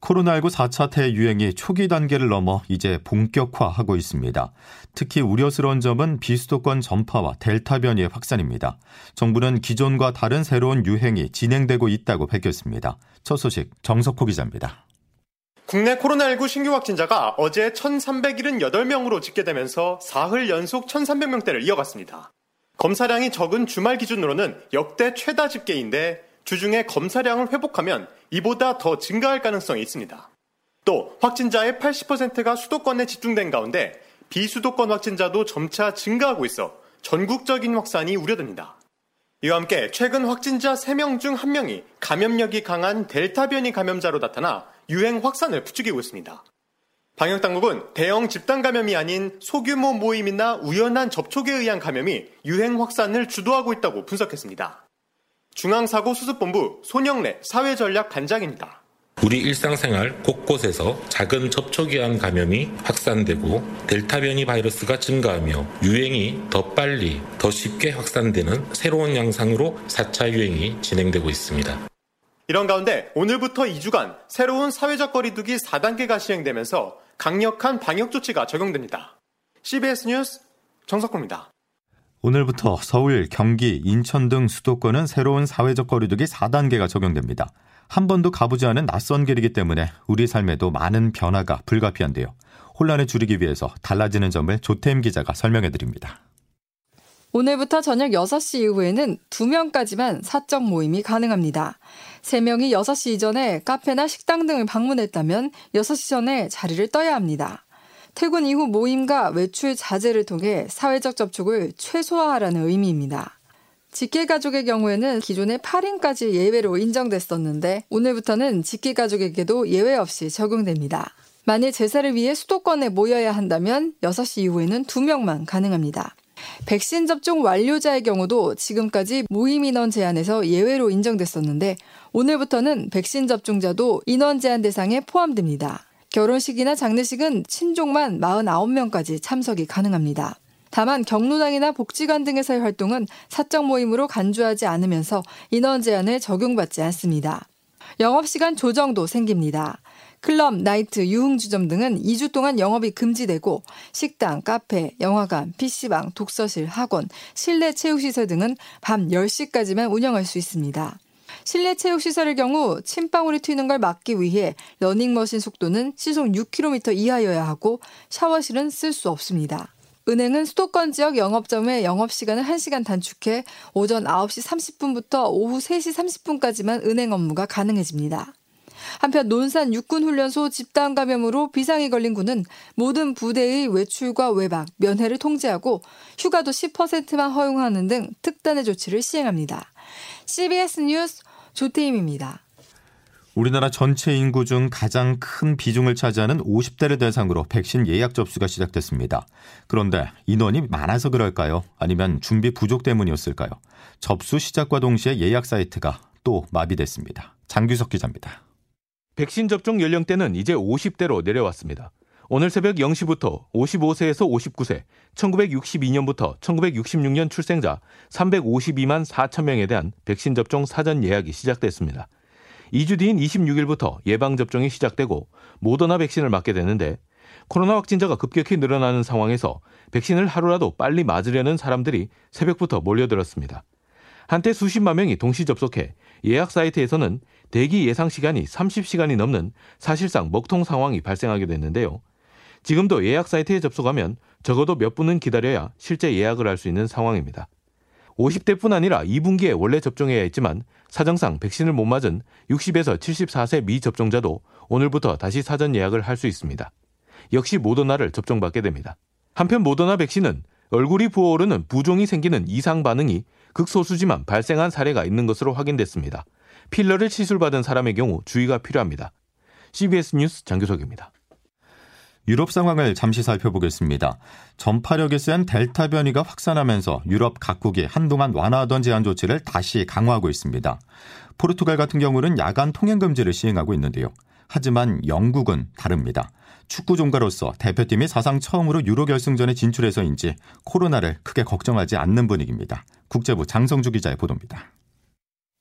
코로나19 4차 대유행이 초기 단계를 넘어 이제 본격화하고 있습니다. 특히 우려스러운 점은 비수도권 전파와 델타 변이의 확산입니다. 정부는 기존과 다른 새로운 유행이 진행되고 있다고 밝혔습니다. 첫 소식 정석호 기자입니다. 국내 코로나19 신규 확진자가 어제 1,378명으로 집계되면서 사흘 연속 1,300명대를 이어갔습니다. 검사량이 적은 주말 기준으로는 역대 최다 집계인데 주중에 검사량을 회복하면 이보다 더 증가할 가능성이 있습니다. 또 확진자의 80%가 수도권에 집중된 가운데 비수도권 확진자도 점차 증가하고 있어 전국적인 확산이 우려됩니다. 이와 함께 최근 확진자 3명 중 1명이 감염력이 강한 델타 변이 감염자로 나타나 유행 확산을 부추기고 있습니다. 방역당국은 대형 집단 감염이 아닌 소규모 모임이나 우연한 접촉에 의한 감염이 유행 확산을 주도하고 있다고 분석했습니다. 중앙사고수습본부 손영래 사회전략반장입니다. 우리 일상생활 곳곳에서 작은 접촉에 의한 감염이 확산되고 델타 변이 바이러스가 증가하며 유행이 더 빨리, 더 쉽게 확산되는 새로운 양상으로 4차 유행이 진행되고 있습니다. 이런 가운데 오늘부터 2주간 새로운 사회적 거리두기 4단계가 시행되면서 강력한 방역 조치가 적용됩니다. CBS 뉴스 정석호입니다. 오늘부터 서울, 경기, 인천 등 수도권은 새로운 사회적 거리두기 4단계가 적용됩니다. 한 번도 가보지 않은 낯선 길이기 때문에 우리 삶에도 많은 변화가 불가피한데요. 혼란을 줄이기 위해서 달라지는 점을 조태임 기자가 설명해 드립니다. 오늘부터 저녁 6시 이후에는 2명까지만 사적 모임이 가능합니다. 3명이 6시 이전에 카페나 식당 등을 방문했다면 6시 전에 자리를 떠야 합니다. 퇴근 이후 모임과 외출 자제를 통해 사회적 접촉을 최소화하라는 의미입니다. 직계가족의 경우에는 기존에 8인까지 예외로 인정됐었는데 오늘부터는 직계가족에게도 예외 없이 적용됩니다. 만일 제사를 위해 수도권에 모여야 한다면 6시 이후에는 2명만 가능합니다. 백신 접종 완료자의 경우도 지금까지 모임 인원 제한에서 예외로 인정됐었는데 오늘부터는 백신 접종자도 인원 제한 대상에 포함됩니다. 결혼식이나 장례식은 친족만 49명까지 참석이 가능합니다. 다만 경로당이나 복지관 등에서의 활동은 사적 모임으로 간주하지 않으면서 인원 제한을 적용받지 않습니다. 영업시간 조정도 생깁니다. 클럽, 나이트, 유흥주점 등은 2주 동안 영업이 금지되고 식당, 카페, 영화관, PC방, 독서실, 학원, 실내 체육시설 등은 밤 10시까지만 운영할 수 있습니다. 실내 체육 시설의 경우 침방울이 튀는 걸 막기 위해 러닝머신 속도는 시속 6km 이하여야 하고 샤워실은 쓸 수 없습니다. 은행은 수도권 지역 영업점의 영업시간을 1시간 단축해 오전 9시 30분부터 오후 3시 30분까지만 은행 업무가 가능해집니다. 한편 논산 육군훈련소 집단 감염으로 비상이 걸린 군은 모든 부대의 외출과 외박, 면회를 통제하고 휴가도 10%만 허용하는 등 특단의 조치를 시행합니다. CBS 뉴스 조태임입니다. 우리나라 전체 인구 중 가장 큰 비중을 차지하는 50대를 대상으로 백신 예약 접수가 시작됐습니다. 그런데 인원이 많아서 그럴까요? 아니면 준비 부족 때문이었을까요? 접수 시작과 동시에 예약 사이트가 또 마비됐습니다. 장규석 기자입니다. 백신 접종 연령대는 이제 50대로 내려왔습니다. 오늘 새벽 0시부터 55세에서 59세, 1962년부터 1966년 출생자 352만 4천 명에 대한 백신 접종 사전 예약이 시작됐습니다. 2주 뒤인 26일부터 예방 접종이 시작되고 모더나 백신을 맞게 되는데 코로나 확진자가 급격히 늘어나는 상황에서 백신을 하루라도 빨리 맞으려는 사람들이 새벽부터 몰려들었습니다. 한때 수십만 명이 동시 접속해 예약 사이트에서는 대기 예상 시간이 30시간이 넘는 사실상 먹통 상황이 발생하게 됐는데요. 지금도 예약 사이트에 접속하면 적어도 몇 분은 기다려야 실제 예약을 할 수 있는 상황입니다. 50대뿐 아니라 2분기에 원래 접종해야 했지만 사정상 백신을 못 맞은 60에서 74세 미접종자도 오늘부터 다시 사전 예약을 할 수 있습니다. 역시 모더나를 접종받게 됩니다. 한편 모더나 백신은 얼굴이 부어오르는 부종이 생기는 이상 반응이 극소수지만 발생한 사례가 있는 것으로 확인됐습니다. 필러를 시술받은 사람의 경우 주의가 필요합니다. CBS 뉴스 장교석입니다. 유럽 상황을 잠시 살펴보겠습니다. 전파력이 센 델타 변이가 확산하면서 유럽 각국이 한동안 완화하던 제한 조치를 다시 강화하고 있습니다. 포르투갈 같은 경우는 야간 통행 금지를 시행하고 있는데요. 하지만 영국은 다릅니다. 축구 종가로서 대표팀이 사상 처음으로 유로 결승전에 진출해서인지 코로나를 크게 걱정하지 않는 분위기입니다. 국제부 장성주 기자의 보도입니다.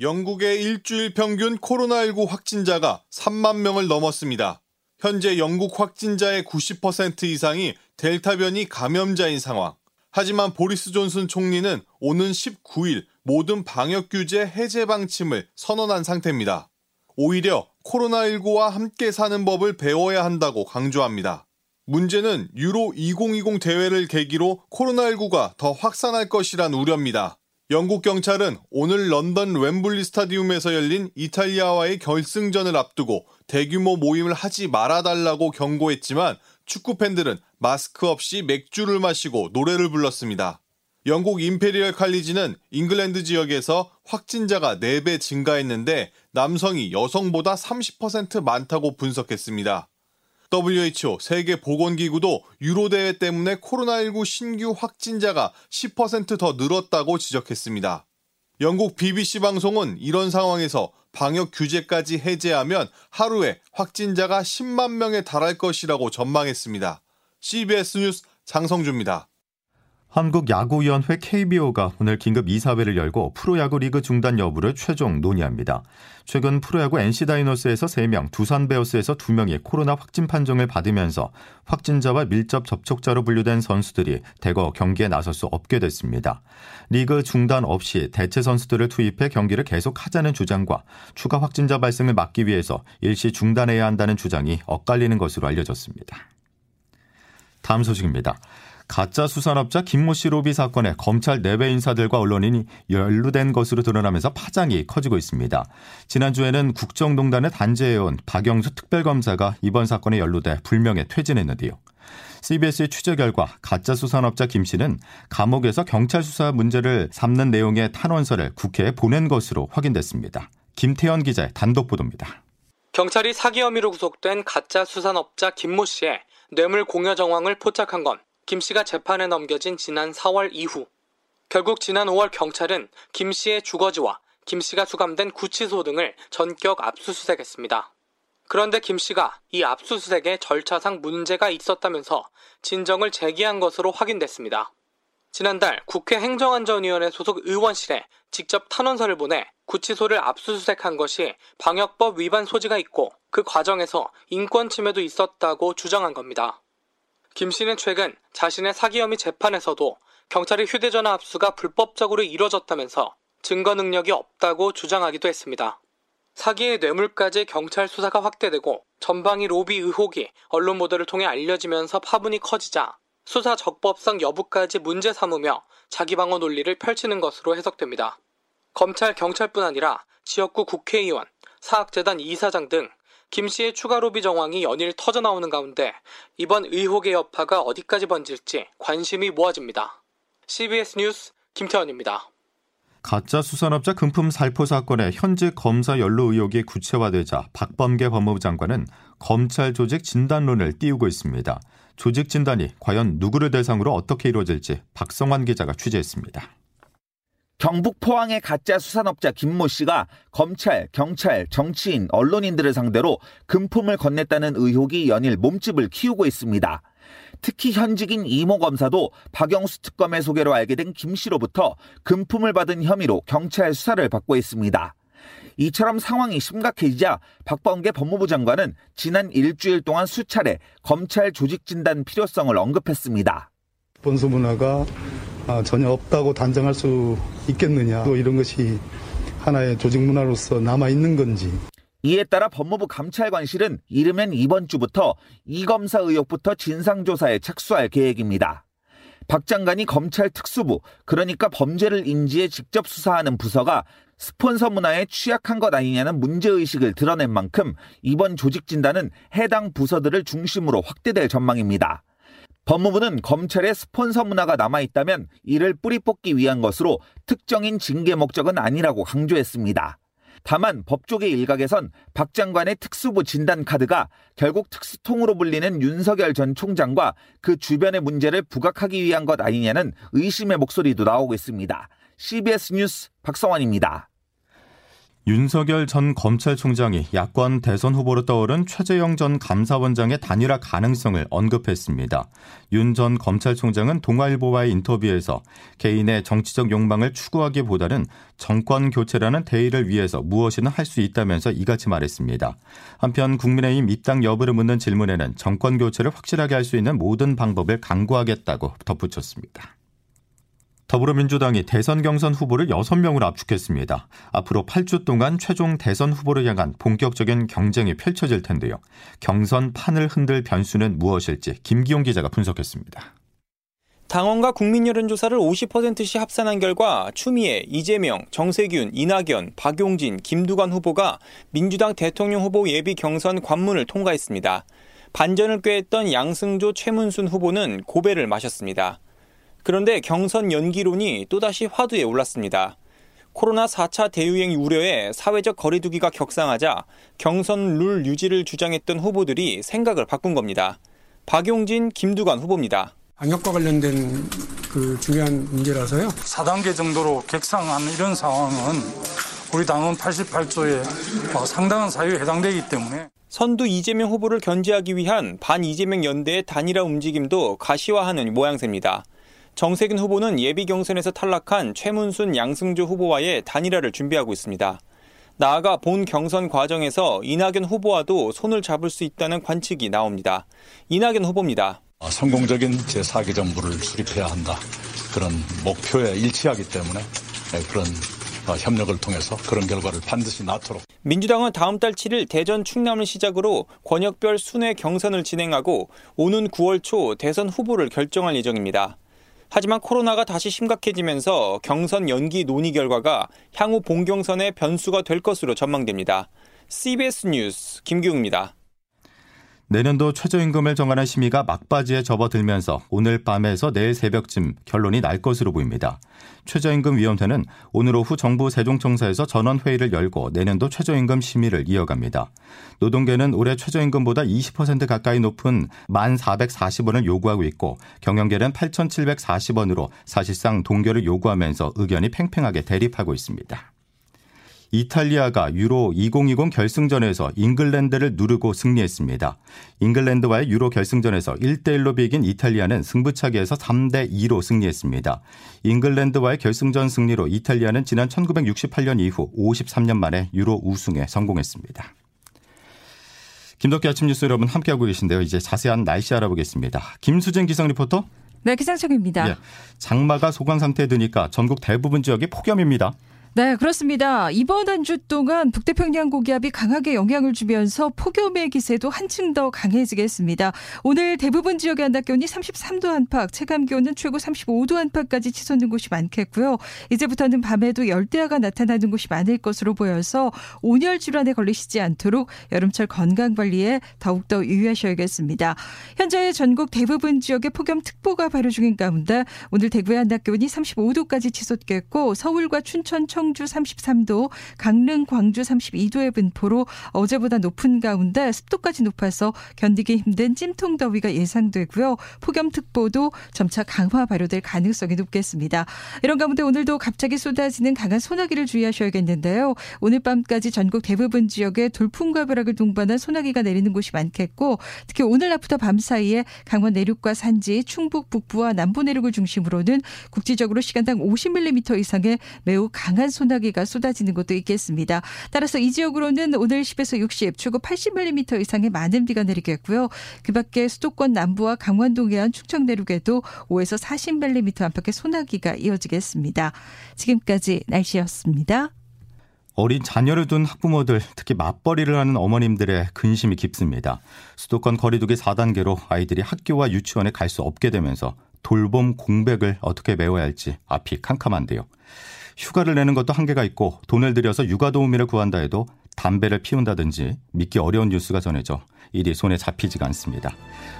영국의 일주일 평균 코로나19 확진자가 3만 명을 넘었습니다. 현재 영국 확진자의 90% 이상이 델타 변이 감염자인 상황. 하지만 보리스 존슨 총리는 오는 19일 모든 방역 규제 해제 방침을 선언한 상태입니다. 오히려 코로나19와 함께 사는 법을 배워야 한다고 강조합니다. 문제는 유로 2020 대회를 계기로 코로나19가 더 확산할 것이란 우려입니다. 영국 경찰은 오늘 런던 웸블리 스타디움에서 열린 이탈리아와의 결승전을 앞두고 대규모 모임을 하지 말아달라고 경고했지만 축구 팬들은 마스크 없이 맥주를 마시고 노래를 불렀습니다. 영국 임페리얼 칼리지는 잉글랜드 지역에서 확진자가 4배 증가했는데 남성이 여성보다 30% 많다고 분석했습니다. WHO 세계보건기구도 유로대회 때문에 코로나19 신규 확진자가 10%더 늘었다고 지적했습니다. 영국 BBC 방송은 이런 상황에서 방역 규제까지 해제하면 하루에 확진자가 10만 명에 달할 것이라고 전망했습니다. CBS 뉴스 장성주입니다. 한국야구위원회 KBO가 오늘 긴급 이사회를 열고 프로야구 리그 중단 여부를 최종 논의합니다. 최근 프로야구 NC 다이노스에서 3명, 두산 베어스에서 2명이 코로나 확진 판정을 받으면서 확진자와 밀접 접촉자로 분류된 선수들이 대거 경기에 나설 수 없게 됐습니다. 리그 중단 없이 대체 선수들을 투입해 경기를 계속하자는 주장과 추가 확진자 발생을 막기 위해서 일시 중단해야 한다는 주장이 엇갈리는 것으로 알려졌습니다. 다음 소식입니다. 가짜 수산업자 김모 씨 로비 사건에 검찰 내외 인사들과 언론인이 연루된 것으로 드러나면서 파장이 커지고 있습니다. 지난주에는 국정농단을 단죄해온 박영수 특별검사가 이번 사건에 연루돼 불명예 퇴진했는데요. CBS의 취재 결과 가짜 수산업자 김 씨는 감옥에서 경찰 수사 문제를 삼는 내용의 탄원서를 국회에 보낸 것으로 확인됐습니다. 김태현 기자의 단독 보도입니다. 경찰이 사기 혐의로 구속된 가짜 수산업자 김모 씨의 뇌물 공여 정황을 포착한 건 김 씨가 재판에 넘겨진 지난 4월 이후 결국 지난 5월 경찰은 김 씨의 주거지와 김 씨가 수감된 구치소 등을 전격 압수수색했습니다. 그런데 김 씨가 이 압수수색에 절차상 문제가 있었다면서 진정을 제기한 것으로 확인됐습니다. 지난달 국회 행정안전위원회 소속 의원실에 직접 탄원서를 보내 구치소를 압수수색한 것이 방역법 위반 소지가 있고 그 과정에서 인권 침해도 있었다고 주장한 겁니다. 김 씨는 최근 자신의 사기 혐의 재판에서도 경찰의 휴대전화 압수가 불법적으로 이뤄졌다면서 증거 능력이 없다고 주장하기도 했습니다. 사기의 뇌물까지 경찰 수사가 확대되고 전방위 로비 의혹이 언론 보도를 통해 알려지면서 파문이 커지자 수사 적법성 여부까지 문제 삼으며 자기 방어 논리를 펼치는 것으로 해석됩니다. 검찰, 경찰뿐 아니라 지역구 국회의원, 사학재단 이사장 등 김 씨의 추가 로비 정황이 연일 터져나오는 가운데 이번 의혹의 여파가 어디까지 번질지 관심이 모아집니다. CBS 뉴스 김태원입니다. 가짜 수산업자 금품 살포 사건의 현직 검사 연루 의혹이 구체화되자 박범계 법무부 장관은 검찰 조직 진단론을 띄우고 있습니다. 조직 진단이 과연 누구를 대상으로 어떻게 이루어질지 박성환 기자가 취재했습니다. 경북 포항의 가짜 수산업자 김모 씨가 검찰, 경찰, 정치인, 언론인들을 상대로 금품을 건넸다는 의혹이 연일 몸집을 키우고 있습니다. 특히 현직인 이모 검사도 박영수 특검의 소개로 알게 된 김 씨로부터 금품을 받은 혐의로 경찰 수사를 받고 있습니다. 이처럼 상황이 심각해지자 박범계 법무부 장관은 지난 일주일 동안 수차례 검찰 조직 진단 필요성을 언급했습니다. 본소 문화가 아, 전혀 없다고 단정할 수 있겠느냐. 또 이런 것이 하나의 조직 문화로서 남아 있는 건지. 이에 따라 법무부 감찰관실은 이르면 이번 주부터 이 검사 의혹부터 진상조사에 착수할 계획입니다. 박 장관이 검찰 특수부, 그러니까 범죄를 인지해 직접 수사하는 부서가 스폰서 문화에 취약한 것 아니냐는 문제의식을 드러낸 만큼 이번 조직 진단은 해당 부서들을 중심으로 확대될 전망입니다. 법무부는 검찰의 스폰서 문화가 남아있다면 이를 뿌리 뽑기 위한 것으로 특정인 징계 목적은 아니라고 강조했습니다. 다만 법조계 일각에선 박 장관의 특수부 진단 카드가 결국 특수통으로 불리는 윤석열 전 총장과 그 주변의 문제를 부각하기 위한 것 아니냐는 의심의 목소리도 나오고 있습니다. CBS 뉴스 박성환입니다. 윤석열 전 검찰총장이 야권 대선 후보로 떠오른 최재형 전 감사원장의 단일화 가능성을 언급했습니다. 윤 전 검찰총장은 동아일보와의 인터뷰에서 개인의 정치적 욕망을 추구하기보다는 정권 교체라는 대의를 위해서 무엇이든 할 수 있다면서 이같이 말했습니다. 한편 국민의힘 입당 여부를 묻는 질문에는 정권 교체를 확실하게 할 수 있는 모든 방법을 강구하겠다고 덧붙였습니다. 더불어민주당이 대선 경선 후보를 6명으로 압축했습니다. 앞으로 8주 동안 최종 대선 후보를 향한 본격적인 경쟁이 펼쳐질 텐데요. 경선 판을 흔들 변수는 무엇일지 김기용 기자가 분석했습니다. 당원과 국민 여론조사를 50%씩 합산한 결과 추미애, 이재명, 정세균, 이낙연, 박용진, 김두관 후보가 민주당 대통령 후보 예비 경선 관문을 통과했습니다. 반전을 꾀했던 양승조, 최문순 후보는 고배를 마셨습니다. 그런데 경선 연기론이 또다시 화두에 올랐습니다. 코로나 4차 대유행 우려에 사회적 거리두기가 격상하자 경선 룰 유지를 주장했던 후보들이 생각을 바꾼 겁니다. 박용진, 김두관 후보입니다. 방역과 관련된 그 중요한 문제라서요. 4단계 정도로 격상한 이런 상황은 우리 당은 88조에 상당한 사유에 해당되기 때문에 선두 이재명 후보를 견제하기 위한 반 이재명 연대의 단일화 움직임도 가시화하는 모양새입니다. 정세균 후보는 예비 경선에서 탈락한 최문순 양승조 후보와의 단일화를 준비하고 있습니다. 나아가 본 경선 과정에서 이낙연 후보와도 손을 잡을 수 있다는 관측이 나옵니다. 이낙연 후보입니다. 아, 성공적인 제4기 정부를 수립해야 한다. 그런 목표에 일치하기 때문에 네, 그런 어, 협력을 통해서 그런 결과를 반드시 낳도록. 민주당은 다음 달 7일 대전 충남을 시작으로 권역별 순회 경선을 진행하고 오는 9월 초 대선 후보를 결정할 예정입니다. 하지만 코로나가 다시 심각해지면서 경선 연기 논의 결과가 향후 본경선의 변수가 될 것으로 전망됩니다. CBS 뉴스 김규웅입니다. 내년도 최저임금을 정하는 심의가 막바지에 접어들면서 오늘 밤에서 내일 새벽쯤 결론이 날 것으로 보입니다. 최저임금위원회는 오늘 오후 정부 세종청사에서 전원회의를 열고 내년도 최저임금 심의를 이어갑니다. 노동계는 올해 최저임금보다 20% 가까이 높은 1,440원을 요구하고 있고 경영계는 8,740원으로 사실상 동결을 요구하면서 의견이 팽팽하게 대립하고 있습니다. 이탈리아가 유로 2020 결승전에서 잉글랜드를 누르고 승리했습니다. 잉글랜드와의 유로 결승전에서 1대1로 비긴 이탈리아는 승부차기에서 3대2로 승리했습니다. 잉글랜드와의 결승전 승리로 이탈리아는 지난 1968년 이후 53년 만에 유로 우승에 성공했습니다. 김덕기 아침 뉴스 여러분 함께하고 계신데요. 이제 자세한 날씨 알아보겠습니다. 김수진 기상 리포터. 네, 기상청입니다. 예, 장마가 소강 상태에 드니까 전국 대부분 지역이 폭염입니다. 네, 그렇습니다. 이번 한 주 동안 북태평양 고기압이 강하게 영향을 주면서 폭염의 기세도 한층 더 강해지겠습니다. 오늘 대부분 지역의 한낮 기온이 33도 안팎, 체감 기온은 최고 35도 안팎까지 치솟는 곳이 많겠고요. 이제부터는 밤에도 열대야가 나타나는 곳이 많을 것으로 보여서 온열 질환에 걸리시지 않도록 여름철 건강 관리에 더욱더 유의하셔야겠습니다. 현재 전국 대부분 지역에 폭염특보가 발효 중인 가운데 오늘 대구의 한낮 기온이 35도까지 치솟겠고 서울과 춘천, 청 청주 33도, 강릉, 광주 32도의 분포로 어제보다 높은 가운데 습도까지 높아서 견디기 힘든 찜통 더위가 예상되고요. 폭염특보도 점차 강화 발효될 가능성이 높겠습니다. 이런 가운데 오늘도 갑자기 쏟아지는 강한 소나기를 주의하셔야겠는데요. 오늘 밤까지 전국 대부분 지역에 돌풍과 벼락을 동반한 소나기가 내리는 곳이 많겠고 특히 오늘 낮부터 밤 사이에 강원 내륙과 산지, 충북 북부와 남부 내륙을 중심으로는 국지적으로 시간당 50mm 이상의 매우 강한 소나기가 쏟아지는 곳도 있겠습니다. 따라서 이 지역으로는 오늘 10에서 60, 최고 80mm 이상의 많은 비가 내리겠고요. 그 밖에 수도권 남부와 강원 동해안 충청 내륙에도 5에서 40mm 안팎의 소나기가 이어지겠습니다. 지금까지 날씨였습니다. 어린 자녀를 둔 학부모들, 특히 맞벌이를 하는 어머님들의 근심이 깊습니다. 수도권 거리두기 4단계로 아이들이 학교와 유치원에 갈 수 없게 되면서 돌봄 공백을 어떻게 메워야 할지 앞이 캄캄한데요. 휴가를 내는 것도 한계가 있고 돈을 들여서 육아 도우미를 구한다 해도 담배를 피운다든지 믿기 어려운 뉴스가 전해져 일이 손에 잡히지가 않습니다.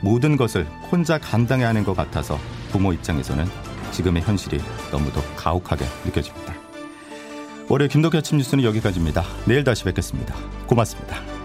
모든 것을 혼자 감당해야 하는 것 같아서 부모 입장에서는 지금의 현실이 너무도 가혹하게 느껴집니다. 월요일 김덕현 아침 뉴스는 여기까지입니다. 내일 다시 뵙겠습니다. 고맙습니다.